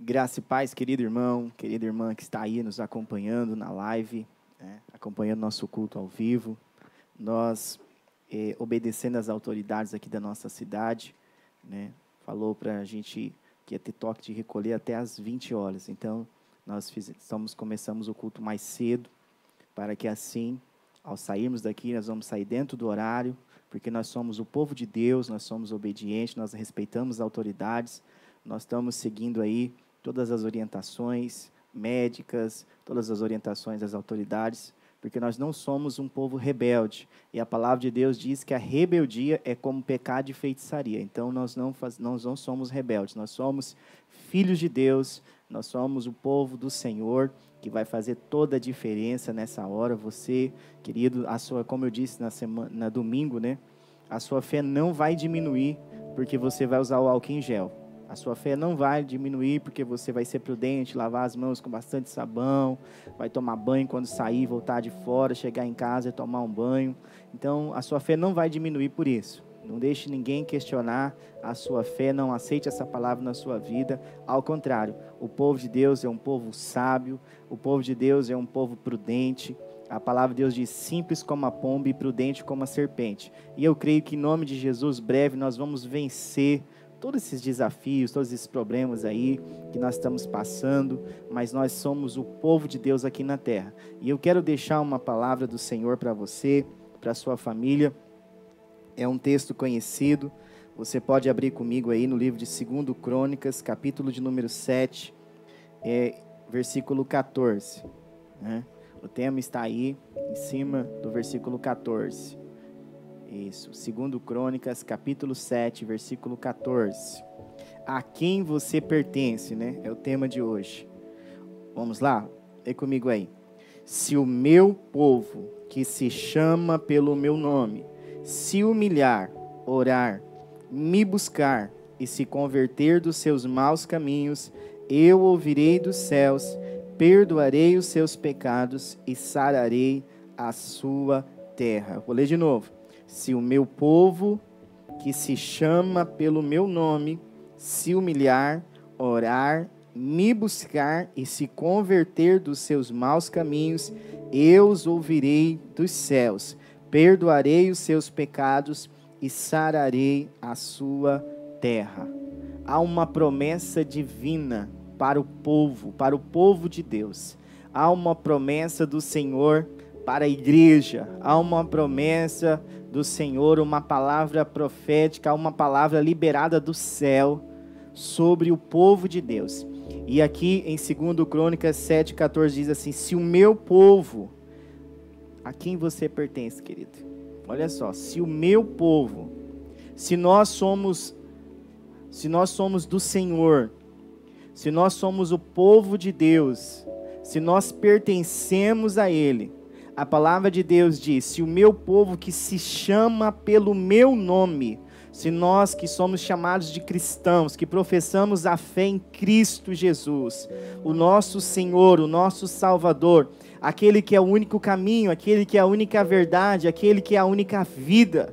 Graça e paz, querido irmão, querida irmã que está aí nos acompanhando na live, né, acompanhando nosso culto ao vivo. Nós, eh, obedecendo às autoridades aqui da nossa cidade, né, falou para a gente que ia ter toque de recolher até às 20 horas. Então, nós fizemos, começamos o culto mais cedo, para que assim, ao sairmos daqui, nós vamos sair dentro do horário, porque nós somos o povo de Deus, nós somos obedientes, nós respeitamos as autoridades, nós estamos seguindo aí todas as orientações médicas, todas as orientações das autoridades, porque nós não somos um povo rebelde. E a palavra de Deus diz que a rebeldia é como pecado e feitiçaria. Então nós não, faz, nós não somos rebeldes, nós somos filhos de Deus, nós somos o povo do Senhor que vai fazer toda a diferença nessa hora. Você, querido, a sua, como eu disse na semana, na domingo, né? A sua fé não vai diminuir porque você vai usar o álcool em gel. A sua fé não vai diminuir porque você vai ser prudente, lavar as mãos com bastante sabão, vai tomar banho quando sair, voltar de fora, chegar em casa e tomar um banho. Então, a sua fé não vai diminuir por isso. Não deixe ninguém questionar a sua fé, não aceite essa palavra na sua vida. Ao contrário, o povo de Deus é um povo sábio, o povo de Deus é um povo prudente. A palavra de Deus diz: simples como a pomba e prudente como a serpente. E eu creio que em nome de Jesus, breve, nós vamos vencer todos esses desafios, todos esses problemas aí que nós estamos passando, mas nós somos o povo de Deus aqui na terra. E eu quero deixar uma palavra do Senhor para você, para sua família. É um texto conhecido. Você pode abrir comigo aí no livro de 2 Crônicas, capítulo de número 7, é, versículo 14. Né? O tema está aí em cima do versículo 14. Isso, segundo Crônicas, capítulo 7, versículo 14. A quem você pertence, né? É o tema de hoje. Vamos lá? Vem comigo aí. Se o meu povo, que se chama pelo meu nome, se humilhar, orar, me buscar e se converter dos seus maus caminhos, eu ouvirei dos céus, perdoarei os seus pecados e sararei a sua terra. Vou ler de novo. Se o meu povo, que se chama pelo meu nome, se humilhar, orar, me buscar e se converter dos seus maus caminhos, eu os ouvirei dos céus, perdoarei os seus pecados e sararei a sua terra. Há uma promessa divina para o povo, para o povo de Deus. Há uma promessa do Senhor para a igreja. Há uma promessa do Senhor, uma palavra profética, uma palavra liberada do céu sobre o povo de Deus. E aqui em 2 Crônicas 7,14 diz assim: Se o meu povo, a quem você pertence, querido? Olha só, se o meu povo, se nós somos, se nós somos do Senhor, se nós somos o povo de Deus, se nós pertencemos a Ele, a palavra de Deus diz: se o meu povo que se chama pelo meu nome, se nós que somos chamados de cristãos, que professamos a fé em Cristo Jesus, o nosso Senhor, o nosso Salvador, aquele que é o único caminho, aquele que é a única verdade, aquele que é a única vida,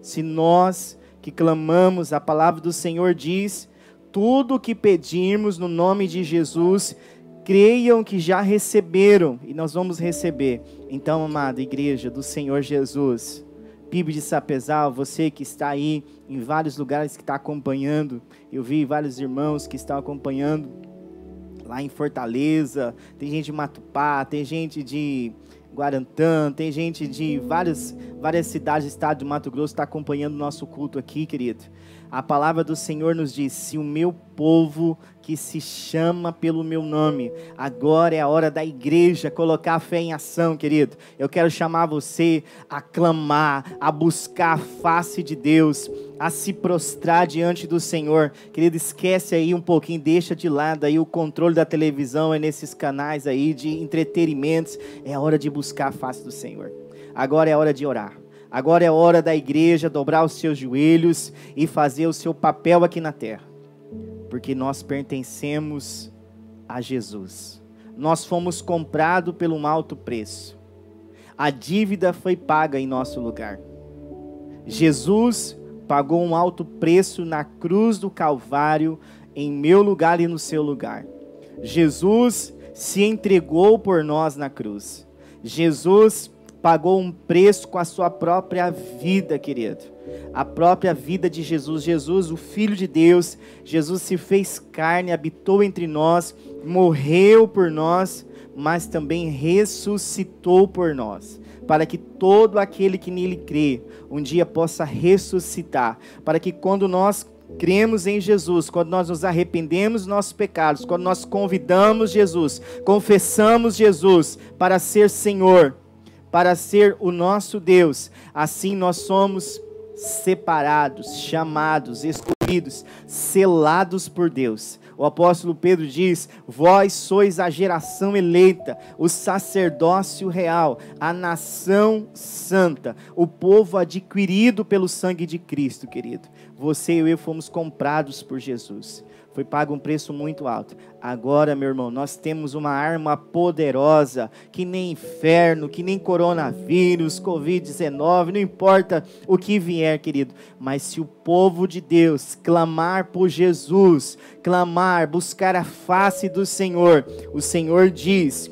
se nós que clamamos, a palavra do Senhor diz: tudo o que pedirmos no nome de Jesus, creiam que já receberam e nós vamos receber. Então, amada igreja do Senhor Jesus, PIB de Sapezal, você que está aí em vários lugares que está acompanhando, eu vi vários irmãos que estão acompanhando lá em Fortaleza, tem gente de Matupá, tem gente de Guarantã, tem gente de várias, várias cidades do estado de Mato Grosso está acompanhando o nosso culto aqui, querido. A palavra do Senhor nos diz: se o meu povo que se chama pelo meu nome. Agora é a hora da igreja colocar a fé em ação, querido. Eu quero chamar você a clamar, a buscar a face de Deus, a se prostrar diante do Senhor. Querido, esquece aí um pouquinho, deixa de lado aí o controle da televisão, é nesses canais aí de entretenimentos. É hora de buscar a face do Senhor. Agora é a hora de orar. Agora é a hora da igreja dobrar os seus joelhos e fazer o seu papel aqui na terra porque nós pertencemos a Jesus. Nós fomos comprados pelo um alto preço. A dívida foi paga em nosso lugar. Jesus pagou um alto preço na cruz do Calvário em meu lugar e no seu lugar. Jesus se entregou por nós na cruz. Jesus pagou um preço com a sua própria vida, querido. A própria vida de Jesus. Jesus, o Filho de Deus, Jesus se fez carne, habitou entre nós, morreu por nós, mas também ressuscitou por nós. Para que todo aquele que nele crê um dia possa ressuscitar. Para que quando nós cremos em Jesus, quando nós nos arrependemos dos nossos pecados, quando nós convidamos Jesus, confessamos Jesus para ser Senhor, para ser o nosso Deus, assim nós somos separados, chamados, escolhidos, selados por Deus. O apóstolo Pedro diz: Vós sois a geração eleita, o sacerdócio real, a nação santa, o povo adquirido pelo sangue de Cristo, querido. Você e eu fomos comprados por Jesus foi pago um preço muito alto. Agora, meu irmão, nós temos uma arma poderosa, que nem inferno, que nem coronavírus, Covid-19, não importa o que vier, querido. Mas se o povo de Deus clamar por Jesus, clamar, buscar a face do Senhor, o Senhor diz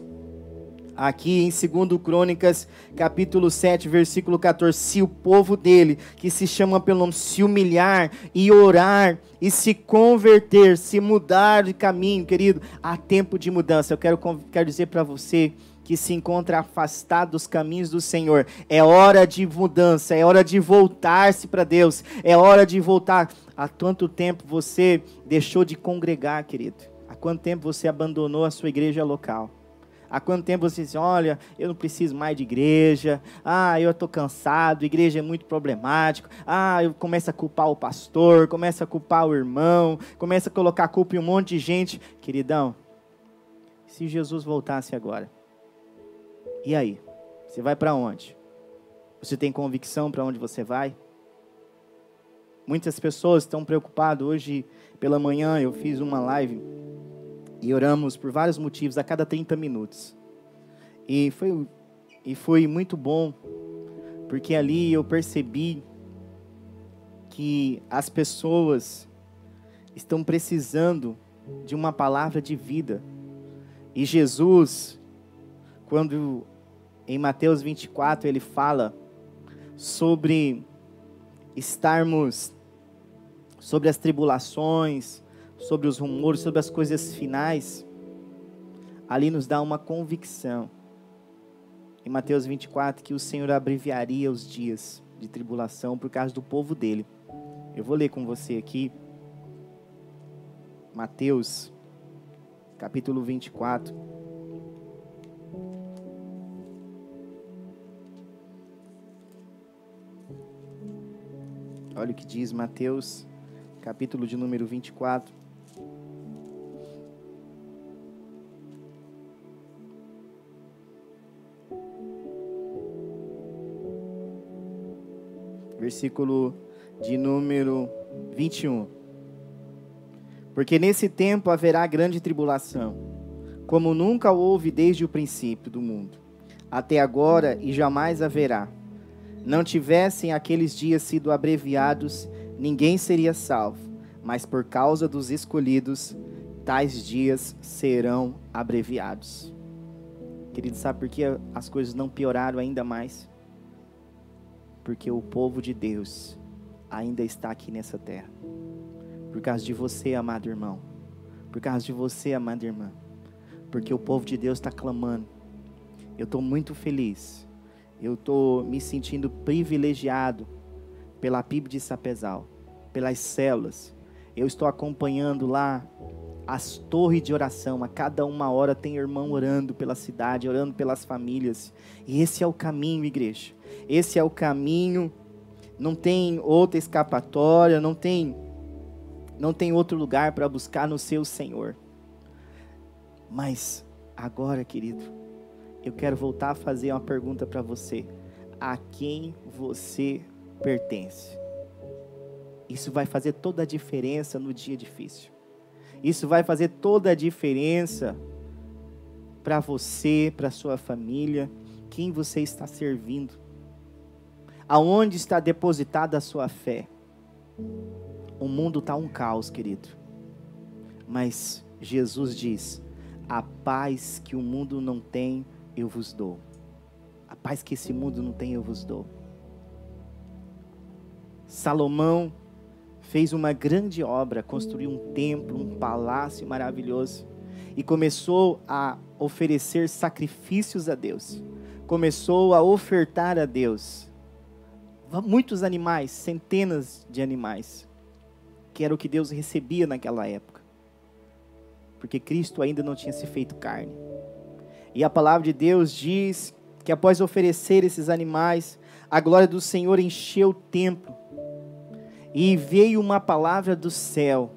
aqui em 2 Crônicas, capítulo 7, versículo 14: se o povo dele, que se chama pelo nome, se humilhar e orar e se converter, se mudar de caminho, querido, há tempo de mudança. Eu quero, quero dizer para você que se encontra afastado dos caminhos do Senhor. É hora de mudança, é hora de voltar-se para Deus, é hora de voltar. Há quanto tempo você deixou de congregar, querido? Há quanto tempo você abandonou a sua igreja local? Há quanto tempo você diz, olha, eu não preciso mais de igreja, ah, eu estou cansado, igreja é muito problemático, ah, eu começo a culpar o pastor, começo a culpar o irmão, começo a colocar culpa em um monte de gente. Queridão, se Jesus voltasse agora, e aí? Você vai para onde? Você tem convicção para onde você vai? Muitas pessoas estão preocupadas. Hoje pela manhã eu fiz uma live e oramos por vários motivos a cada 30 minutos. E foi, e foi muito bom, porque ali eu percebi que as pessoas estão precisando de uma palavra de vida. E Jesus, quando em Mateus 24 ele fala sobre estarmos sobre as tribulações, sobre os rumores, sobre as coisas finais, ali nos dá uma convicção. Em Mateus 24, que o Senhor abreviaria os dias de tribulação por causa do povo dele. Eu vou ler com você aqui. Mateus, capítulo 24. Olha o que diz Mateus, capítulo de número 24. Versículo de número 21. Porque nesse tempo haverá grande tribulação, como nunca houve desde o princípio do mundo, até agora e jamais haverá. Não tivessem aqueles dias sido abreviados, ninguém seria salvo, mas por causa dos escolhidos, tais dias serão abreviados. Querido, sabe por que as coisas não pioraram ainda mais? porque o povo de Deus ainda está aqui nessa terra. Por causa de você, amado irmão. Por causa de você, amada irmã. Porque o povo de Deus está clamando. Eu estou muito feliz. Eu estou me sentindo privilegiado pela PIB de Sapezal, pelas células. Eu estou acompanhando lá as torres de oração. A cada uma hora tem irmão orando pela cidade, orando pelas famílias. E esse é o caminho, igreja. Esse é o caminho. Não tem outra escapatória, não tem não tem outro lugar para buscar no seu Senhor. Mas agora, querido, eu quero voltar a fazer uma pergunta para você. A quem você pertence? Isso vai fazer toda a diferença no dia difícil. Isso vai fazer toda a diferença para você, para sua família, quem você está servindo aonde está depositada a sua fé. O mundo está um caos, querido. Mas Jesus diz: A paz que o mundo não tem, eu vos dou. A paz que esse mundo não tem, eu vos dou. Salomão fez uma grande obra, construiu um templo, um palácio maravilhoso e começou a oferecer sacrifícios a Deus. Começou a ofertar a Deus muitos animais, centenas de animais, que era o que Deus recebia naquela época. Porque Cristo ainda não tinha se feito carne. E a palavra de Deus diz que após oferecer esses animais, a glória do Senhor encheu o templo e veio uma palavra do céu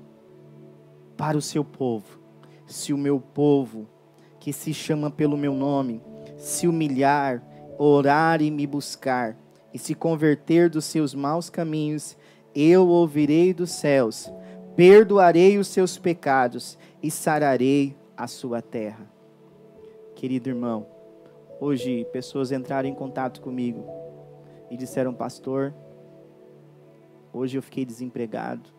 para o seu povo. Se o meu povo, que se chama pelo meu nome, se humilhar, orar e me buscar, e se converter dos seus maus caminhos, eu ouvirei dos céus, perdoarei os seus pecados e sararei a sua terra. Querido irmão, hoje pessoas entraram em contato comigo e disseram, pastor, Hoje eu fiquei desempregado.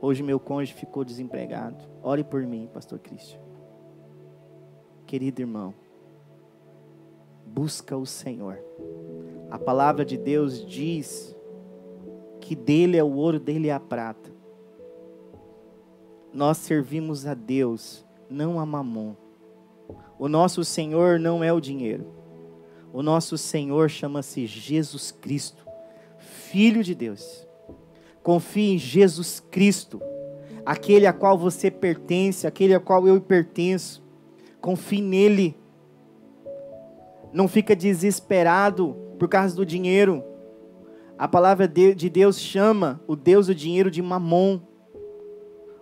Hoje meu cônjuge ficou desempregado. Ore por mim, pastor Cristian. Querido irmão, busca o Senhor. A palavra de Deus diz que dele é o ouro, dele é a prata. Nós servimos a Deus, não a Mamon. O nosso Senhor não é o dinheiro. O nosso Senhor chama-se Jesus Cristo. Filho de Deus. Confie em Jesus Cristo, aquele a qual você pertence, aquele a qual eu pertenço. Confie nele. Não fica desesperado por causa do dinheiro. A palavra de Deus chama o Deus do dinheiro de mamon.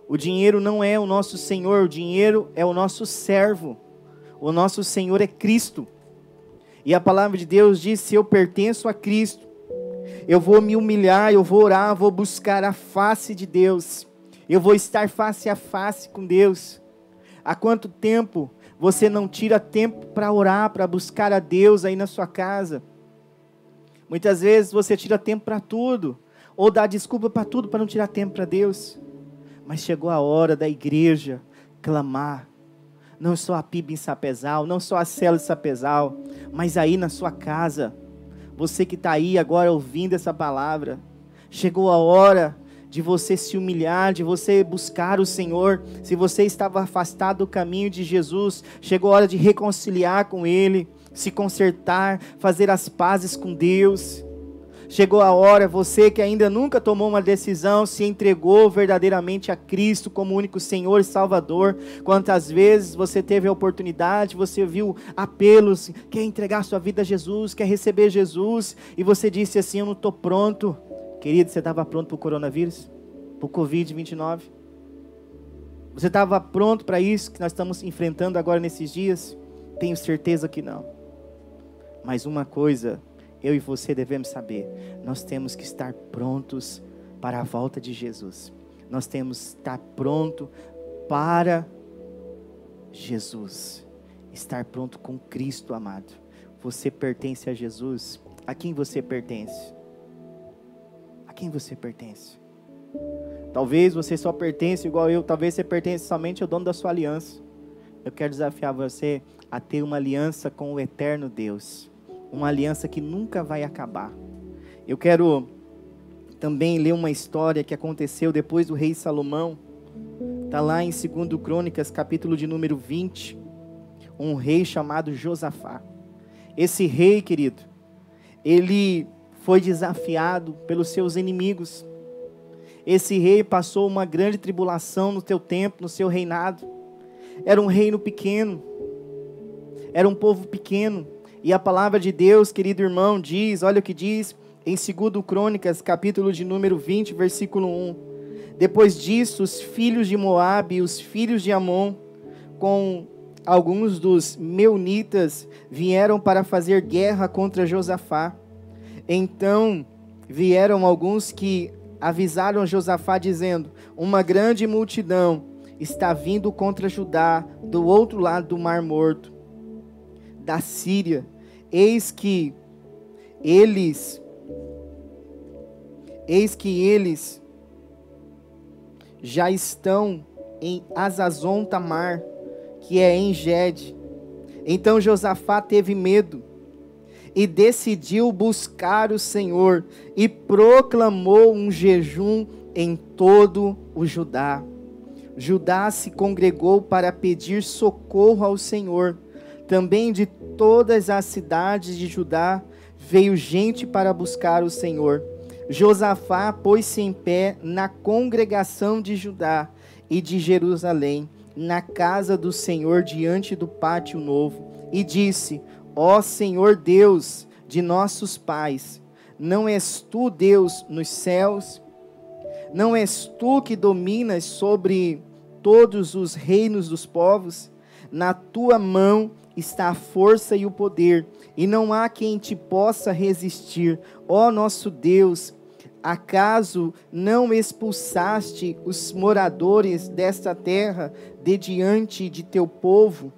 O dinheiro não é o nosso Senhor, o dinheiro é o nosso servo. O nosso Senhor é Cristo. E a palavra de Deus diz: se eu pertenço a Cristo, eu vou me humilhar, eu vou orar, vou buscar a face de Deus. Eu vou estar face a face com Deus. Há quanto tempo você não tira tempo para orar, para buscar a Deus aí na sua casa? Muitas vezes você tira tempo para tudo, ou dá desculpa para tudo para não tirar tempo para Deus. Mas chegou a hora da igreja clamar. Não só a PIB em Sapezal, não só a célula de Sapezal, mas aí na sua casa você que está aí agora ouvindo essa palavra, chegou a hora de você se humilhar, de você buscar o Senhor. Se você estava afastado do caminho de Jesus, chegou a hora de reconciliar com Ele, se consertar, fazer as pazes com Deus. Chegou a hora, você que ainda nunca tomou uma decisão, se entregou verdadeiramente a Cristo como único Senhor e Salvador. Quantas vezes você teve a oportunidade, você viu apelos, quer entregar sua vida a Jesus, quer receber Jesus, e você disse assim: Eu não estou pronto. Querido, você estava pronto para o coronavírus? Para o Covid-29? Você estava pronto para isso que nós estamos enfrentando agora nesses dias? Tenho certeza que não. Mas uma coisa eu e você devemos saber, nós temos que estar prontos para a volta de Jesus. Nós temos que estar pronto para Jesus. Estar pronto com Cristo amado. Você pertence a Jesus. A quem você pertence? A quem você pertence? Talvez você só pertence igual eu, talvez você pertence somente ao dono da sua aliança. Eu quero desafiar você a ter uma aliança com o eterno Deus uma aliança que nunca vai acabar. Eu quero também ler uma história que aconteceu depois do rei Salomão. Está lá em 2 Crônicas, capítulo de número 20. Um rei chamado Josafá. Esse rei, querido, ele foi desafiado pelos seus inimigos. Esse rei passou uma grande tribulação no teu tempo, no seu reinado. Era um reino pequeno, era um povo pequeno, e a palavra de Deus, querido irmão, diz, olha o que diz em 2 Crônicas, capítulo de número 20, versículo 1. Depois disso, os filhos de Moabe e os filhos de Amon, com alguns dos meunitas, vieram para fazer guerra contra Josafá. Então vieram alguns que avisaram Josafá, dizendo: Uma grande multidão está vindo contra Judá do outro lado do Mar Morto da Síria. Eis que eles eis que eles já estão em Azazon Tamar, que é em Gede. Então Josafá teve medo e decidiu buscar o Senhor e proclamou um jejum em todo o Judá. Judá se congregou para pedir socorro ao Senhor. Também de todas as cidades de Judá veio gente para buscar o Senhor. Josafá pôs-se em pé na congregação de Judá e de Jerusalém, na casa do Senhor diante do pátio novo, e disse: Ó Senhor Deus de nossos pais, não és tu Deus nos céus? Não és tu que dominas sobre todos os reinos dos povos? Na tua mão está a força e o poder, e não há quem te possa resistir. Ó nosso Deus, acaso não expulsaste os moradores desta terra de diante de teu povo?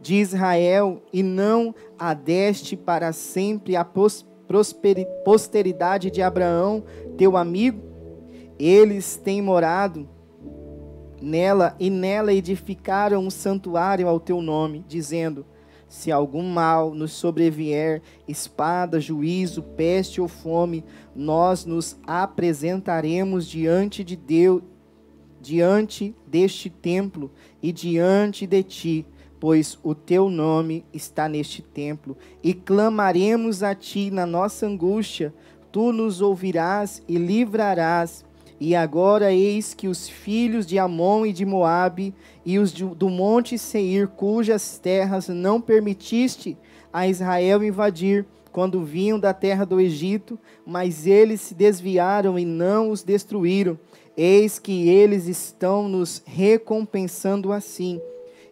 de Israel e não a deste para sempre a posteridade de Abraão, teu amigo? Eles têm morado nela e nela edificaram um santuário ao teu nome, dizendo: Se algum mal nos sobrevier, espada, juízo, peste ou fome, nós nos apresentaremos diante de Deus, diante deste templo e diante de ti pois o teu nome está neste templo, e clamaremos a ti na nossa angústia, tu nos ouvirás e livrarás. E agora eis que os filhos de Amon e de Moabe e os do monte Seir, cujas terras não permitiste a Israel invadir, quando vinham da terra do Egito, mas eles se desviaram e não os destruíram. Eis que eles estão nos recompensando assim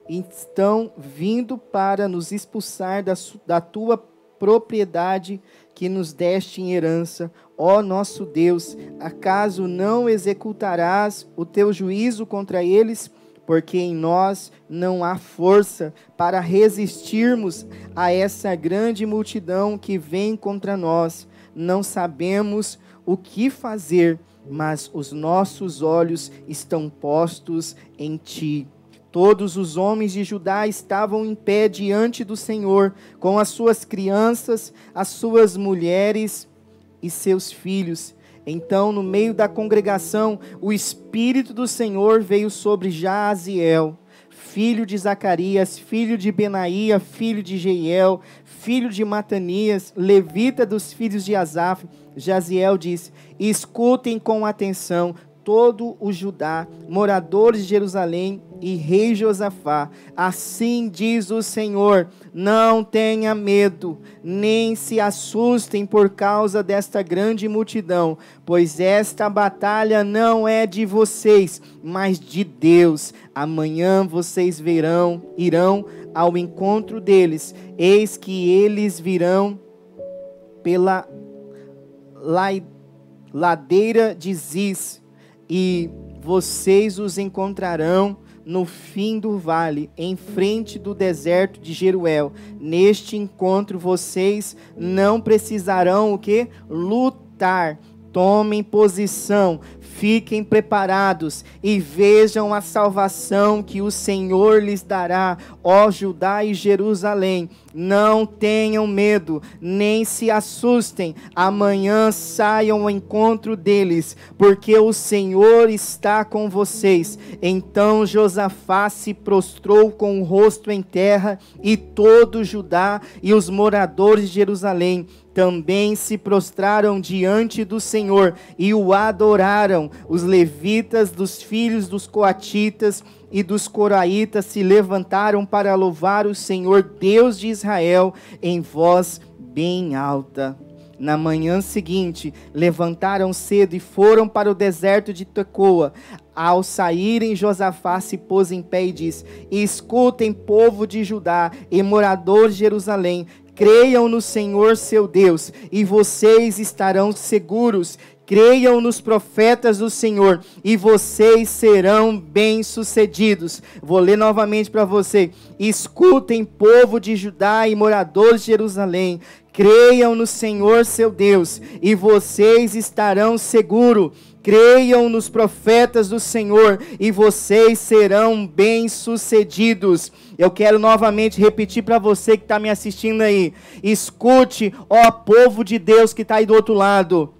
estão vindo para nos expulsar da, da tua propriedade que nos deste em herança. Ó nosso Deus, acaso não executarás o teu juízo contra eles? Porque em nós não há força para resistirmos a essa grande multidão que vem contra nós. Não sabemos o que fazer, mas os nossos olhos estão postos em ti. Todos os homens de Judá estavam em pé diante do Senhor, com as suas crianças, as suas mulheres e seus filhos. Então, no meio da congregação, o Espírito do Senhor veio sobre Jaziel, filho de Zacarias, filho de Benaía, filho de Jeiel, filho de Matanias, levita dos filhos de Asaf. Jaziel disse: Escutem com atenção, todo o Judá, moradores de Jerusalém e rei Josafá. Assim diz o Senhor: não tenha medo, nem se assustem por causa desta grande multidão, pois esta batalha não é de vocês, mas de Deus. Amanhã vocês verão, irão ao encontro deles. Eis que eles virão pela ladeira de Ziz e vocês os encontrarão no fim do vale, em frente do deserto de Jeruel. Neste encontro vocês não precisarão o que? Lutar. Tomem posição, Fiquem preparados e vejam a salvação que o Senhor lhes dará, ó Judá e Jerusalém. Não tenham medo, nem se assustem. Amanhã saiam ao encontro deles, porque o Senhor está com vocês. Então Josafá se prostrou com o rosto em terra, e todo Judá e os moradores de Jerusalém também se prostraram diante do Senhor e o adoraram. Os levitas dos filhos dos coatitas e dos coraitas se levantaram para louvar o Senhor Deus de Israel em voz bem alta. Na manhã seguinte, levantaram cedo e foram para o deserto de Tecoa. Ao saírem, Josafá se pôs em pé e disse: Escutem, povo de Judá e moradores de Jerusalém, Creiam no Senhor seu Deus e vocês estarão seguros. Creiam nos profetas do Senhor e vocês serão bem-sucedidos. Vou ler novamente para você. Escutem, povo de Judá e moradores de Jerusalém. Creiam no Senhor seu Deus e vocês estarão seguros Creiam nos profetas do Senhor e vocês serão bem-sucedidos. Eu quero novamente repetir para você que está me assistindo aí. Escute, ó povo de Deus que está aí do outro lado.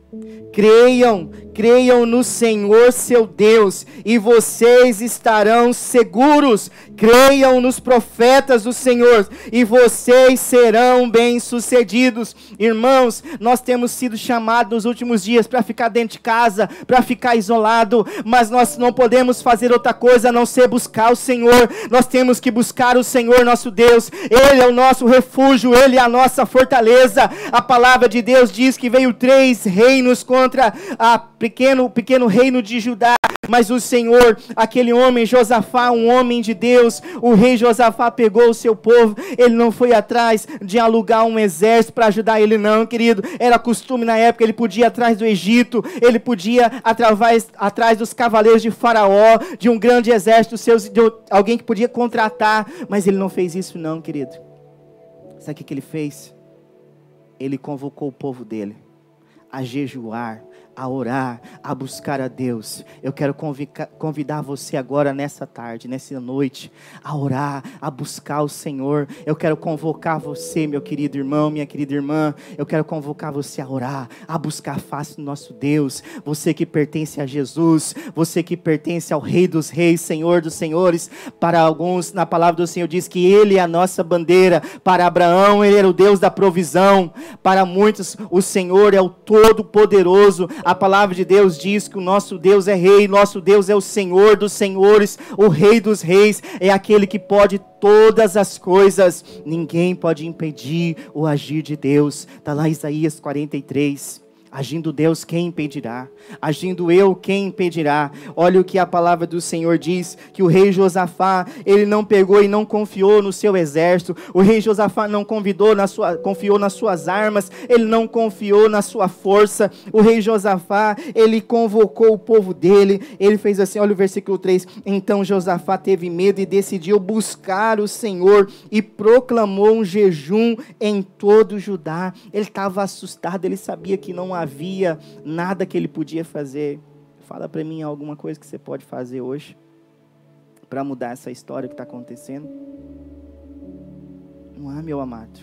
Creiam, creiam no Senhor seu Deus e vocês estarão seguros. Creiam nos profetas do Senhor e vocês serão bem-sucedidos. Irmãos, nós temos sido chamados nos últimos dias para ficar dentro de casa, para ficar isolado, mas nós não podemos fazer outra coisa a não ser buscar o Senhor. Nós temos que buscar o Senhor nosso Deus. Ele é o nosso refúgio, ele é a nossa fortaleza. A palavra de Deus diz que veio três reinos contra a pequeno, pequeno reino de Judá, mas o Senhor, aquele homem Josafá, um homem de Deus, o rei Josafá pegou o seu povo, ele não foi atrás de alugar um exército para ajudar ele não, querido. Era costume na época, ele podia ir atrás do Egito, ele podia através, atrás dos cavaleiros de Faraó, de um grande exército, seus, de alguém que podia contratar, mas ele não fez isso não, querido. Sabe o que, que ele fez? Ele convocou o povo dele a jejuar, a orar, a buscar a Deus. Eu quero convidar você agora nessa tarde, nessa noite, a orar, a buscar o Senhor. Eu quero convocar você, meu querido irmão, minha querida irmã. Eu quero convocar você a orar, a buscar a face do nosso Deus. Você que pertence a Jesus, você que pertence ao Rei dos Reis, Senhor dos Senhores. Para alguns, na palavra do Senhor diz que Ele é a nossa bandeira. Para Abraão, Ele era o Deus da provisão. Para muitos, o Senhor é o Todo-Poderoso a palavra de Deus diz que o nosso Deus é rei, nosso Deus é o Senhor dos senhores, o rei dos reis, é aquele que pode todas as coisas. Ninguém pode impedir o agir de Deus. Está lá Isaías 43. Agindo Deus, quem impedirá? Agindo eu, quem impedirá? Olha o que a palavra do Senhor diz: que o rei Josafá, ele não pegou e não confiou no seu exército, o rei Josafá não convidou na sua, confiou nas suas armas, ele não confiou na sua força. O rei Josafá, ele convocou o povo dele, ele fez assim: olha o versículo 3: Então Josafá teve medo e decidiu buscar o Senhor e proclamou um jejum em todo Judá. Ele estava assustado, ele sabia que não havia havia nada que ele podia fazer. Fala para mim alguma coisa que você pode fazer hoje para mudar essa história que está acontecendo. Não há, meu amado.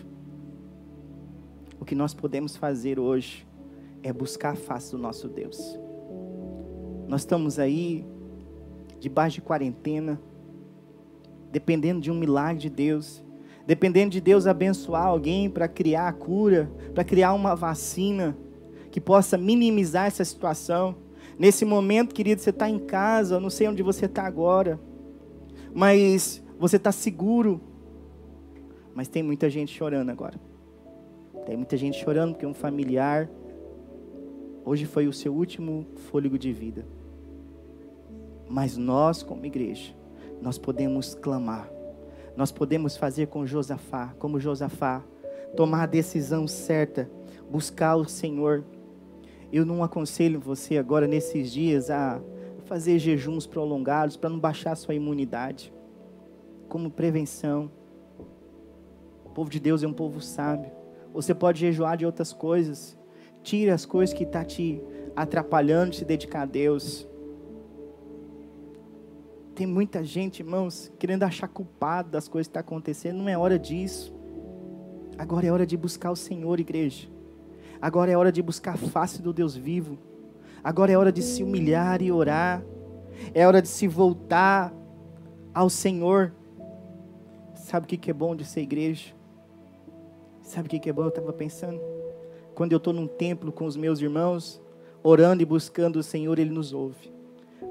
O que nós podemos fazer hoje é buscar a face do nosso Deus. Nós estamos aí, debaixo de quarentena, dependendo de um milagre de Deus, dependendo de Deus abençoar alguém para criar a cura, para criar uma vacina que possa minimizar essa situação. Nesse momento, querido, você está em casa, eu não sei onde você está agora, mas você está seguro. Mas tem muita gente chorando agora. Tem muita gente chorando porque um familiar hoje foi o seu último fôlego de vida. Mas nós, como igreja, nós podemos clamar. Nós podemos fazer com Josafá, como Josafá, tomar a decisão certa, buscar o Senhor eu não aconselho você agora, nesses dias, a fazer jejuns prolongados para não baixar sua imunidade. Como prevenção. O povo de Deus é um povo sábio. Você pode jejuar de outras coisas. Tire as coisas que estão tá te atrapalhando de se dedicar a Deus. Tem muita gente, irmãos, querendo achar culpado das coisas que estão tá acontecendo. Não é hora disso. Agora é hora de buscar o Senhor, igreja. Agora é hora de buscar a face do Deus vivo. Agora é hora de se humilhar e orar. É hora de se voltar ao Senhor. Sabe o que é bom de ser igreja? Sabe o que é bom? Eu estava pensando. Quando eu estou num templo com os meus irmãos, orando e buscando o Senhor, Ele nos ouve.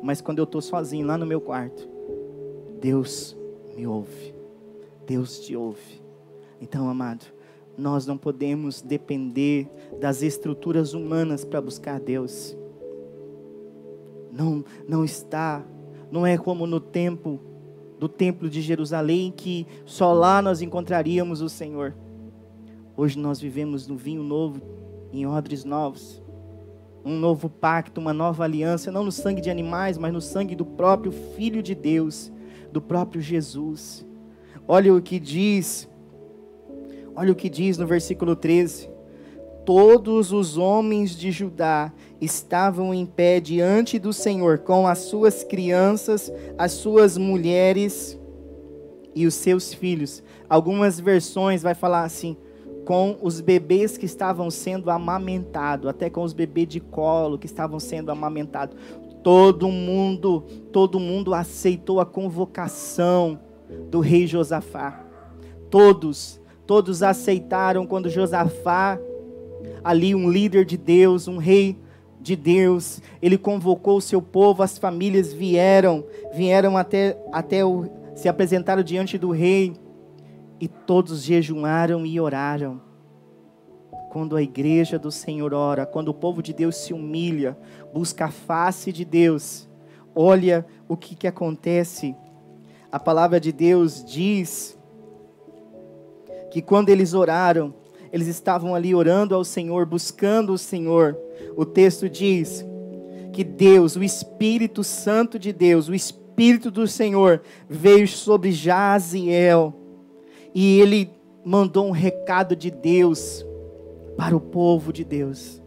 Mas quando eu estou sozinho lá no meu quarto, Deus me ouve. Deus te ouve. Então, amado, nós não podemos depender das estruturas humanas para buscar Deus. Não, não está, não é como no tempo do templo de Jerusalém que só lá nós encontraríamos o Senhor. Hoje nós vivemos no vinho novo, em odres novos. Um novo pacto, uma nova aliança, não no sangue de animais, mas no sangue do próprio Filho de Deus, do próprio Jesus. Olha o que diz Olha o que diz no versículo 13: todos os homens de Judá estavam em pé diante do Senhor com as suas crianças, as suas mulheres e os seus filhos. Algumas versões vai falar assim, com os bebês que estavam sendo amamentados, até com os bebês de colo que estavam sendo amamentados. Todo mundo, todo mundo aceitou a convocação do rei Josafá. Todos, todos aceitaram quando Josafá, ali um líder de Deus, um rei de Deus, ele convocou o seu povo, as famílias vieram, vieram até, até o, se apresentaram diante do rei e todos jejuaram e oraram. Quando a igreja do Senhor ora, quando o povo de Deus se humilha, busca a face de Deus, olha o que, que acontece. A palavra de Deus diz que quando eles oraram, eles estavam ali orando ao Senhor, buscando o Senhor. O texto diz que Deus, o Espírito Santo de Deus, o Espírito do Senhor, veio sobre Jaziel e ele mandou um recado de Deus para o povo de Deus.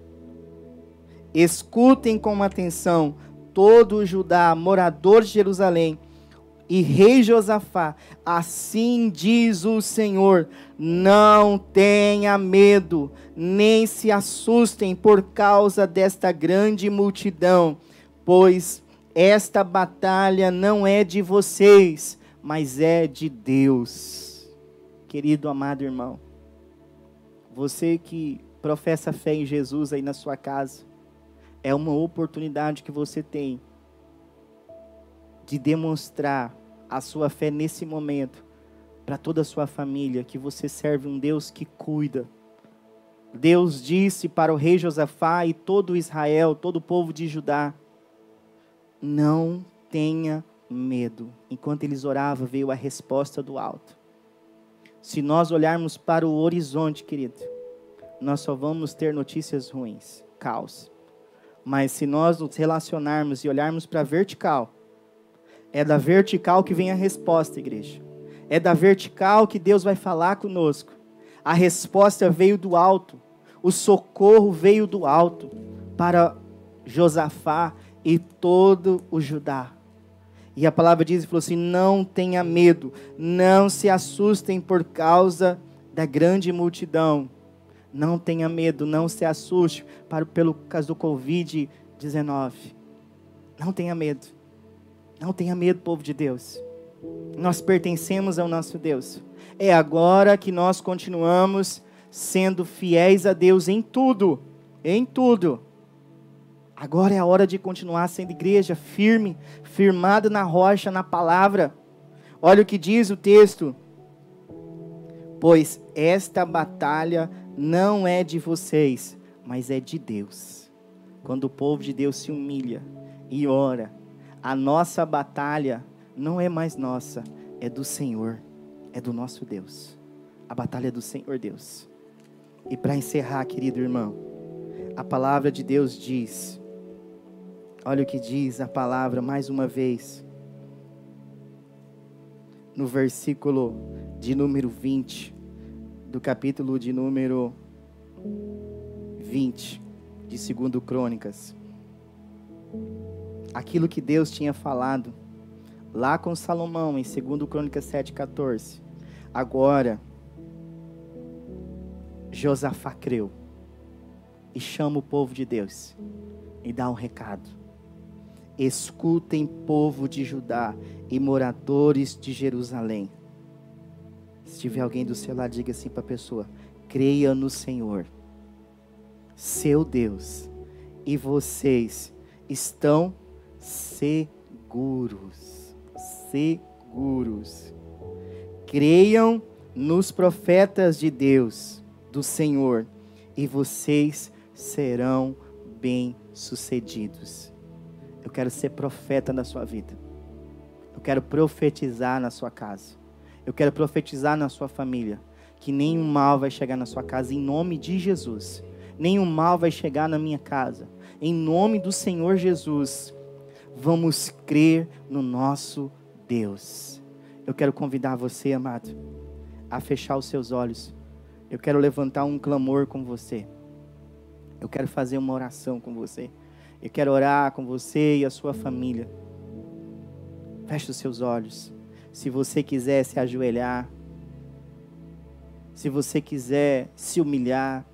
Escutem com atenção todo o Judá, morador de Jerusalém, e rei Josafá, assim diz o Senhor: não tenha medo, nem se assustem por causa desta grande multidão, pois esta batalha não é de vocês, mas é de Deus. Querido, amado irmão, você que professa fé em Jesus aí na sua casa, é uma oportunidade que você tem de demonstrar a sua fé nesse momento para toda a sua família, que você serve um Deus que cuida. Deus disse para o rei Josafá e todo Israel, todo o povo de Judá: Não tenha medo. Enquanto eles oravam, veio a resposta do alto. Se nós olharmos para o horizonte, querido, nós só vamos ter notícias ruins, caos. Mas se nós nos relacionarmos e olharmos para a vertical, é da vertical que vem a resposta, igreja. É da vertical que Deus vai falar conosco. A resposta veio do alto. O socorro veio do alto para Josafá e todo o Judá. E a palavra diz e falou assim: não tenha medo, não se assustem por causa da grande multidão. Não tenha medo, não se assuste para, pelo caso do Covid-19. Não tenha medo. Não tenha medo, povo de Deus. Nós pertencemos ao nosso Deus. É agora que nós continuamos sendo fiéis a Deus em tudo. Em tudo. Agora é a hora de continuar sendo igreja firme, firmada na rocha, na palavra. Olha o que diz o texto. Pois esta batalha não é de vocês, mas é de Deus. Quando o povo de Deus se humilha e ora, a nossa batalha não é mais nossa, é do Senhor, é do nosso Deus. A batalha é do Senhor Deus. E para encerrar, querido irmão, a palavra de Deus diz Olha o que diz a palavra mais uma vez. No versículo de número 20, do capítulo de número 20 de 2 Crônicas. Aquilo que Deus tinha falado lá com Salomão em 2 Crônicas 7,14. Agora, Josafá creu e chama o povo de Deus e dá um recado. Escutem, povo de Judá e moradores de Jerusalém. Se tiver alguém do seu lado, diga assim para a pessoa: creia no Senhor, seu Deus, e vocês estão seguros. Seguros. Creiam nos profetas de Deus, do Senhor, e vocês serão bem-sucedidos. Eu quero ser profeta na sua vida. Eu quero profetizar na sua casa. Eu quero profetizar na sua família. Que nenhum mal vai chegar na sua casa, em nome de Jesus. Nenhum mal vai chegar na minha casa. Em nome do Senhor Jesus. Vamos crer no nosso Deus. Eu quero convidar você, amado, a fechar os seus olhos. Eu quero levantar um clamor com você. eu quero fazer uma oração com você. Eu quero orar com você e a sua família. Feche os seus olhos. Se você quiser se ajoelhar, se você quiser se humilhar,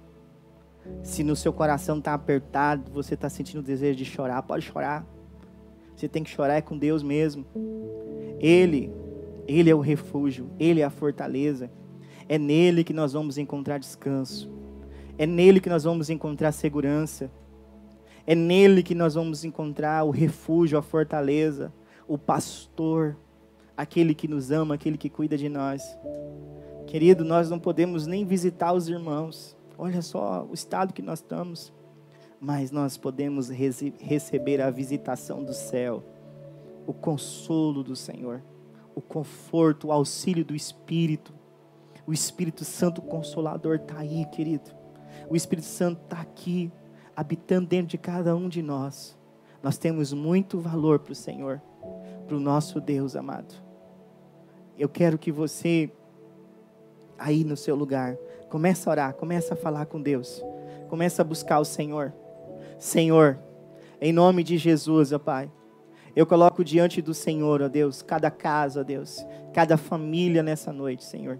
se no seu coração está apertado, você está sentindo o desejo de chorar, pode chorar. Você tem que chorar é com Deus mesmo. Ele, Ele é o refúgio, Ele é a fortaleza. É nele que nós vamos encontrar descanso. É nele que nós vamos encontrar segurança. É nele que nós vamos encontrar o refúgio, a fortaleza, o pastor, aquele que nos ama, aquele que cuida de nós. Querido, nós não podemos nem visitar os irmãos. Olha só o estado que nós estamos. Mas nós podemos receber a visitação do céu, o consolo do Senhor, o conforto, o auxílio do Espírito. O Espírito Santo Consolador está aí, querido. O Espírito Santo está aqui, habitando dentro de cada um de nós. Nós temos muito valor para o Senhor, para o nosso Deus amado. Eu quero que você, aí no seu lugar, comece a orar, comece a falar com Deus, comece a buscar o Senhor. Senhor, em nome de Jesus, ó Pai, eu coloco diante do Senhor, ó Deus, cada casa, ó Deus, cada família nessa noite, Senhor.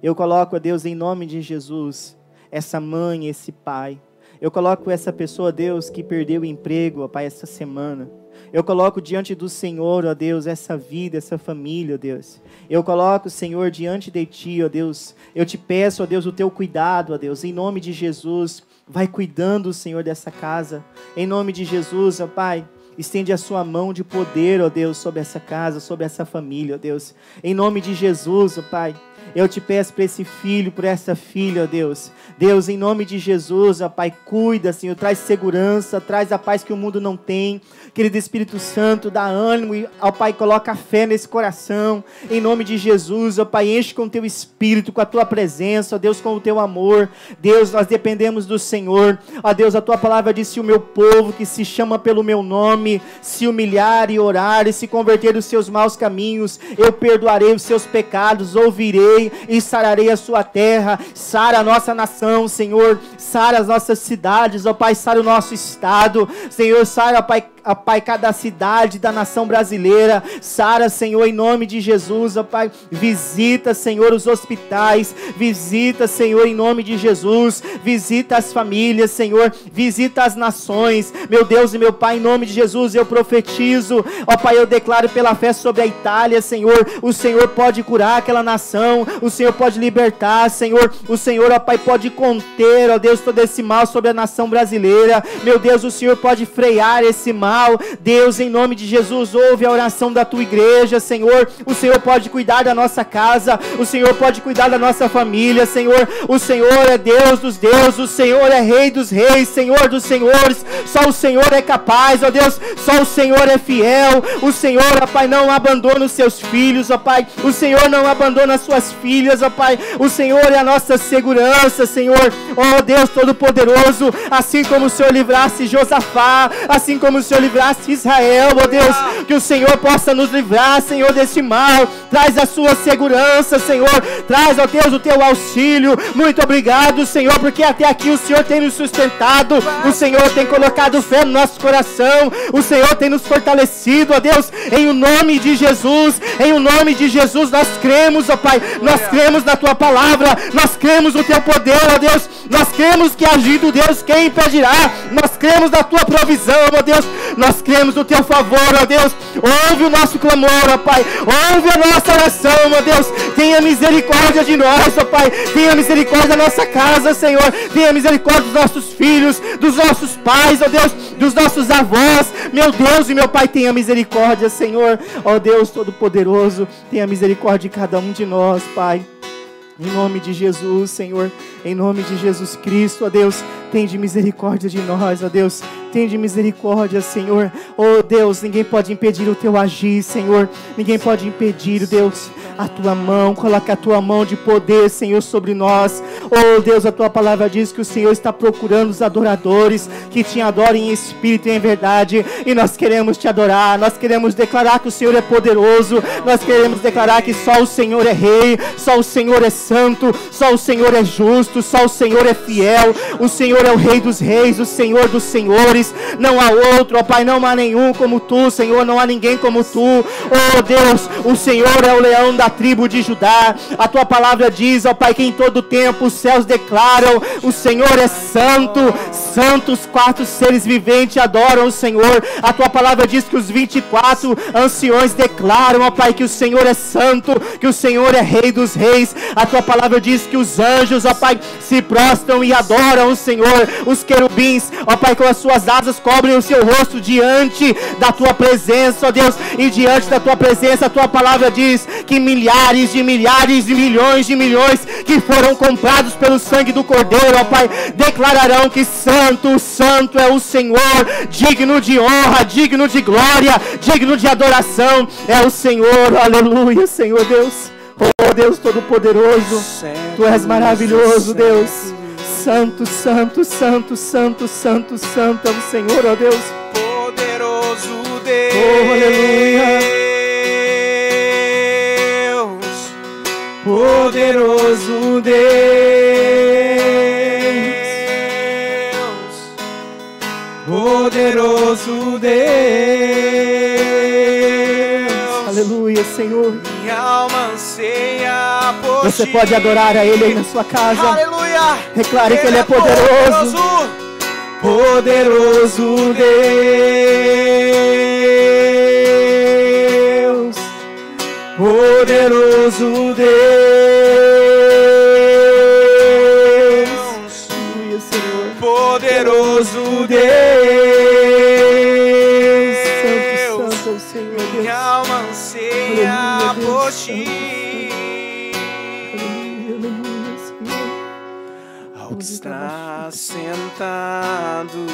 Eu coloco, ó Deus, em nome de Jesus, essa mãe, esse pai. Eu coloco essa pessoa, Deus, que perdeu o emprego, ó Pai, essa semana. Eu coloco diante do Senhor, ó Deus, essa vida, essa família, ó Deus. Eu coloco, Senhor, diante de Ti, ó Deus. Eu te peço, ó Deus, o Teu cuidado, ó Deus, em nome de Jesus. Vai cuidando, Senhor, dessa casa. Em nome de Jesus, ó Pai. Estende a sua mão de poder, ó Deus, sobre essa casa, sobre essa família, ó Deus. Em nome de Jesus, ó Pai. Eu te peço para esse filho, para essa filha, ó Deus. Deus, em nome de Jesus, ó Pai, cuida, Senhor, traz segurança, traz a paz que o mundo não tem. Querido Espírito Santo, dá ânimo, e, ó Pai, coloca fé nesse coração. Em nome de Jesus, ó Pai, enche com o teu espírito, com a tua presença, ó Deus, com o teu amor. Deus, nós dependemos do Senhor. Ó Deus, a tua palavra disse: o meu povo que se chama pelo meu nome, se humilhar e orar e se converter dos seus maus caminhos, eu perdoarei os seus pecados, ouvirei e sararei a sua terra, sara a nossa nação, Senhor, sara as nossas cidades, ó Pai, sara o nosso estado, Senhor, sara, Pai, ó Pai, cada cidade da nação brasileira. Sara, Senhor, em nome de Jesus, ó Pai. Visita, Senhor, os hospitais. Visita, Senhor, em nome de Jesus. Visita as famílias, Senhor. Visita as nações. Meu Deus e meu Pai, em nome de Jesus, eu profetizo. Ó Pai, eu declaro pela fé sobre a Itália, Senhor. O Senhor pode curar aquela nação. O Senhor pode libertar, Senhor. O Senhor, ó Pai, pode conter, ó Deus, todo esse mal sobre a nação brasileira. Meu Deus, o Senhor pode frear esse mal mal. Deus, em nome de Jesus, ouve a oração da tua igreja, Senhor. O Senhor pode cuidar da nossa casa, o Senhor pode cuidar da nossa família, Senhor. O Senhor é Deus dos deuses, o Senhor é Rei dos reis, Senhor dos senhores. Só o Senhor é capaz, ó Deus. Só o Senhor é fiel. O Senhor, ó Pai, não abandona os seus filhos, ó Pai. O Senhor não abandona as suas filhas, ó Pai. O Senhor é a nossa segurança, Senhor. Ó Deus Todo-Poderoso, assim como o Senhor livrasse Josafá, assim como o Senhor livrasse Israel, ó Deus. Que o Senhor possa nos livrar, Senhor, desse mal. Traz a sua segurança, Senhor. Traz, ó Deus, o teu auxílio. Muito obrigado, Senhor, porque até aqui o Senhor tem nos sustentado. O Senhor tem colocado fé no nosso coração. O Senhor tem nos fortalecido, ó Deus, em o nome de Jesus. Em o nome de Jesus, nós cremos, ó Pai. Nós cremos na tua palavra. Nós cremos no teu poder, ó Deus. Nós cremos que agindo Deus, quem impedirá? Nós cremos na tua provisão, ó Deus. Nós cremos no teu favor, ó Deus. Ouve o nosso clamor, ó Pai. Ouve a nossa oração, ó Deus. Tenha misericórdia de nós, ó Pai. Tenha misericórdia da nossa casa, Senhor. Tenha misericórdia dos nossos filhos, dos nossos pais, ó Deus, dos nossos avós. Meu Deus e meu Pai, tenha misericórdia, Senhor. Ó Deus Todo-Poderoso, tenha misericórdia de cada um de nós, Pai. Em nome de Jesus, Senhor, em nome de Jesus Cristo, ó Deus, tem de misericórdia de nós, ó Deus, Tende misericórdia, Senhor. Oh Deus, ninguém pode impedir o teu agir, Senhor. Ninguém pode impedir, Deus, a tua mão. Coloca a tua mão de poder, Senhor, sobre nós. Oh Deus, a tua palavra diz que o Senhor está procurando os adoradores que te adorem em espírito e em verdade. E nós queremos te adorar. Nós queremos declarar que o Senhor é poderoso. Nós queremos declarar que só o Senhor é rei, só o Senhor é santo, só o Senhor é justo, só o Senhor é fiel. O Senhor é o rei dos reis, o Senhor dos senhores. Não há outro, ó Pai, não há nenhum como tu, Senhor, não há ninguém como tu. Oh Deus, o Senhor é o leão da tribo de Judá. A tua palavra diz, ó Pai, que em todo tempo os céus declaram: o Senhor é santo, santos quatro seres viventes adoram o Senhor. A tua palavra diz que os 24 anciões declaram, ó Pai, que o Senhor é santo, que o Senhor é rei dos reis. A tua palavra diz que os anjos, ó Pai, se prostram e adoram o Senhor. Os querubins, ó Pai, com as suas asas cobrem o seu rosto diante da tua presença, ó Deus, e diante da tua presença, a tua palavra diz que milhares de milhares de milhões de milhões que foram comprados pelo sangue do Cordeiro, ó Pai, declararão que santo, santo é o Senhor, digno de honra, digno de glória, digno de adoração, é o Senhor, aleluia, Senhor Deus. Deus Todo-Poderoso, Tu és maravilhoso, Deus. Santo, santo, santo, santo, santo, santo é o Senhor, ó Deus. Poderoso Deus. Oh, aleluia. Poderoso Deus. Poderoso Deus. Aleluia, Senhor. Alma anseia por Você ti. pode adorar a Ele aí na sua casa. Aleluia. Declare que Ele é poderoso. Poderoso Deus, poderoso Deus, Poderoso Deus, Deus. Senhor, Ao que está sentado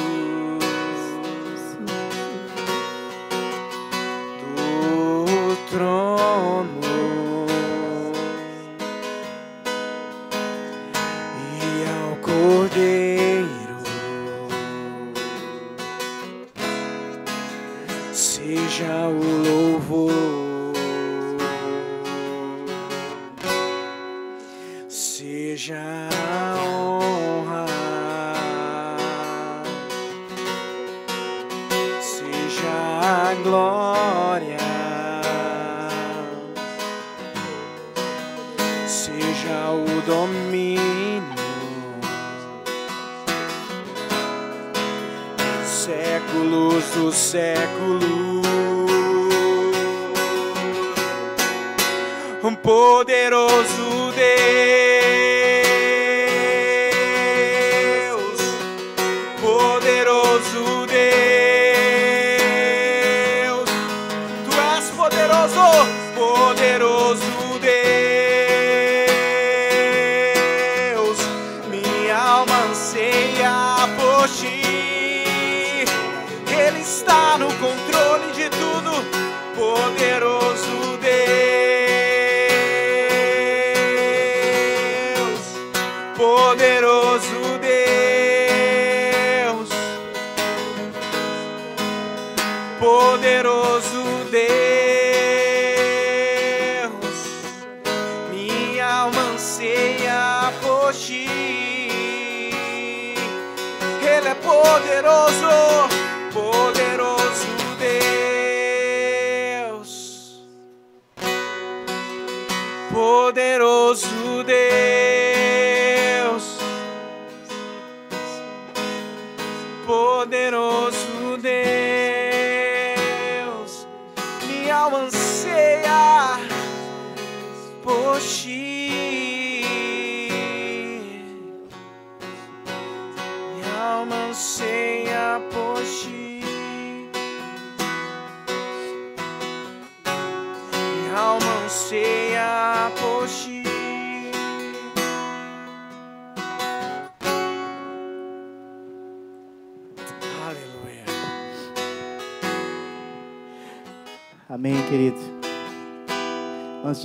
poderoso,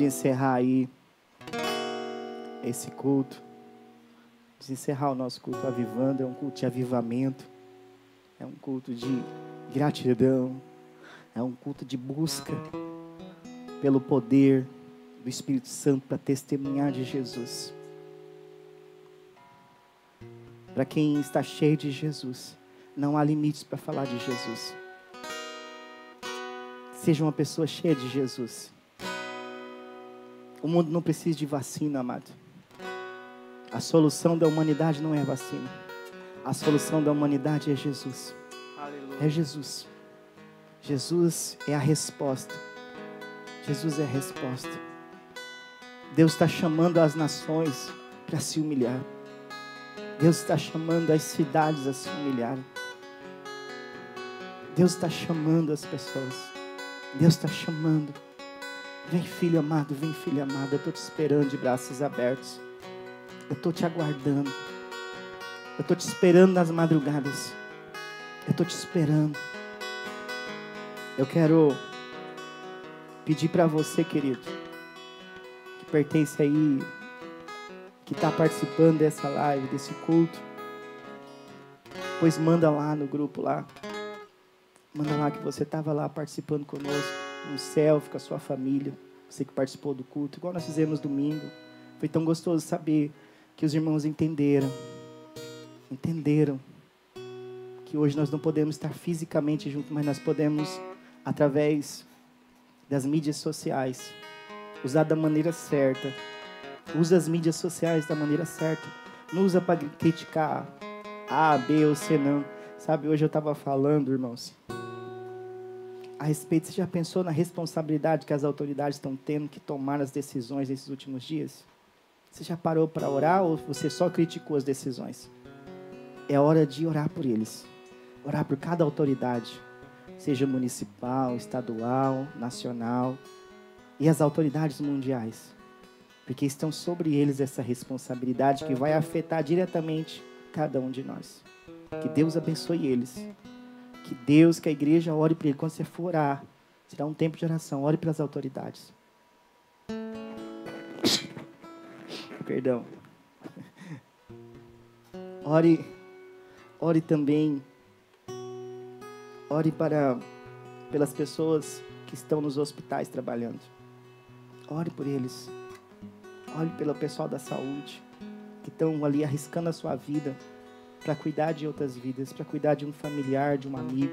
encerrar aí esse culto, de encerrar o nosso culto avivando, é um culto de avivamento, é um culto de gratidão, é um culto de busca pelo poder do Espírito Santo para testemunhar de Jesus. Para quem está cheio de Jesus, não há limites para falar de Jesus. Seja uma pessoa cheia de Jesus. O mundo não precisa de vacina, amado. A solução da humanidade não é a vacina. A solução da humanidade é Jesus. Aleluia. É Jesus. Jesus é a resposta. Jesus é a resposta. Deus está chamando as nações para se humilhar. Deus está chamando as cidades a se humilhar. Deus está chamando as pessoas. Deus está chamando. Vem, filho amado, vem, filha amada. Eu estou te esperando de braços abertos. Eu estou te aguardando. Eu estou te esperando nas madrugadas. Eu estou te esperando. Eu quero pedir para você, querido, que pertence aí, que está participando dessa live, desse culto, pois manda lá no grupo lá. Manda lá que você estava lá participando conosco, um selfie com a sua família, você que participou do culto, igual nós fizemos domingo. Foi tão gostoso saber que os irmãos entenderam. Entenderam que hoje nós não podemos estar fisicamente juntos, mas nós podemos, através das mídias sociais, usar da maneira certa. Usa as mídias sociais da maneira certa. Não usa para criticar A, B ou C, não. Sabe, hoje eu estava falando, irmãos, a respeito, você já pensou na responsabilidade que as autoridades estão tendo que tomar as decisões nesses últimos dias? Você já parou para orar ou você só criticou as decisões? É hora de orar por eles. Orar por cada autoridade, seja municipal, estadual, nacional e as autoridades mundiais. Porque estão sobre eles essa responsabilidade que vai afetar diretamente cada um de nós. Que Deus abençoe eles. Que Deus, que a igreja ore por eles. Quando você for orar, será um tempo de oração. Ore pelas autoridades. Perdão. Ore, ore também. Ore para pelas pessoas que estão nos hospitais trabalhando. Ore por eles. Ore pelo pessoal da saúde que estão ali arriscando a sua vida para cuidar de outras vidas, para cuidar de um familiar, de um amigo.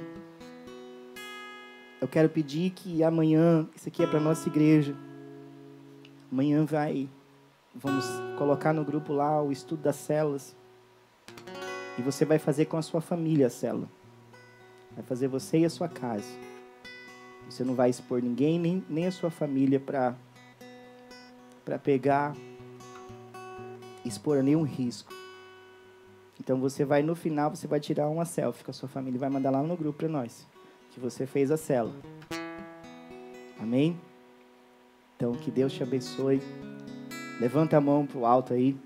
Eu quero pedir que amanhã, isso aqui é para nossa igreja. Amanhã vai Vamos colocar no grupo lá o estudo das células. E você vai fazer com a sua família a célula. Vai fazer você e a sua casa. Você não vai expor ninguém, nem, nem a sua família para para pegar, expor nenhum risco. Então você vai no final, você vai tirar uma selfie com a sua família e vai mandar lá no grupo para nós que você fez a célula. Amém? Então que Deus te abençoe. Levanta a mão para o alto aí.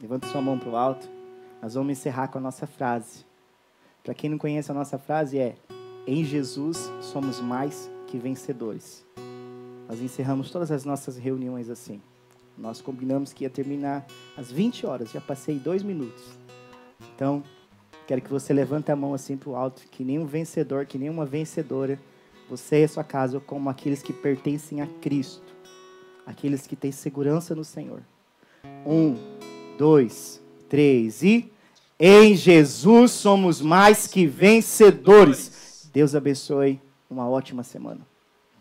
Levanta sua mão para o alto. Nós vamos encerrar com a nossa frase. Para quem não conhece a nossa frase é: Em Jesus somos mais que vencedores. Nós encerramos todas as nossas reuniões assim. Nós combinamos que ia terminar às 20 horas. Já passei dois minutos. Então, quero que você levante a mão assim para o alto, que nem um vencedor, que nem uma vencedora. Você e a sua casa, como aqueles que pertencem a Cristo aqueles que têm segurança no Senhor. Um, dois, três e. Em Jesus somos mais que vencedores. Deus abençoe. Uma ótima semana.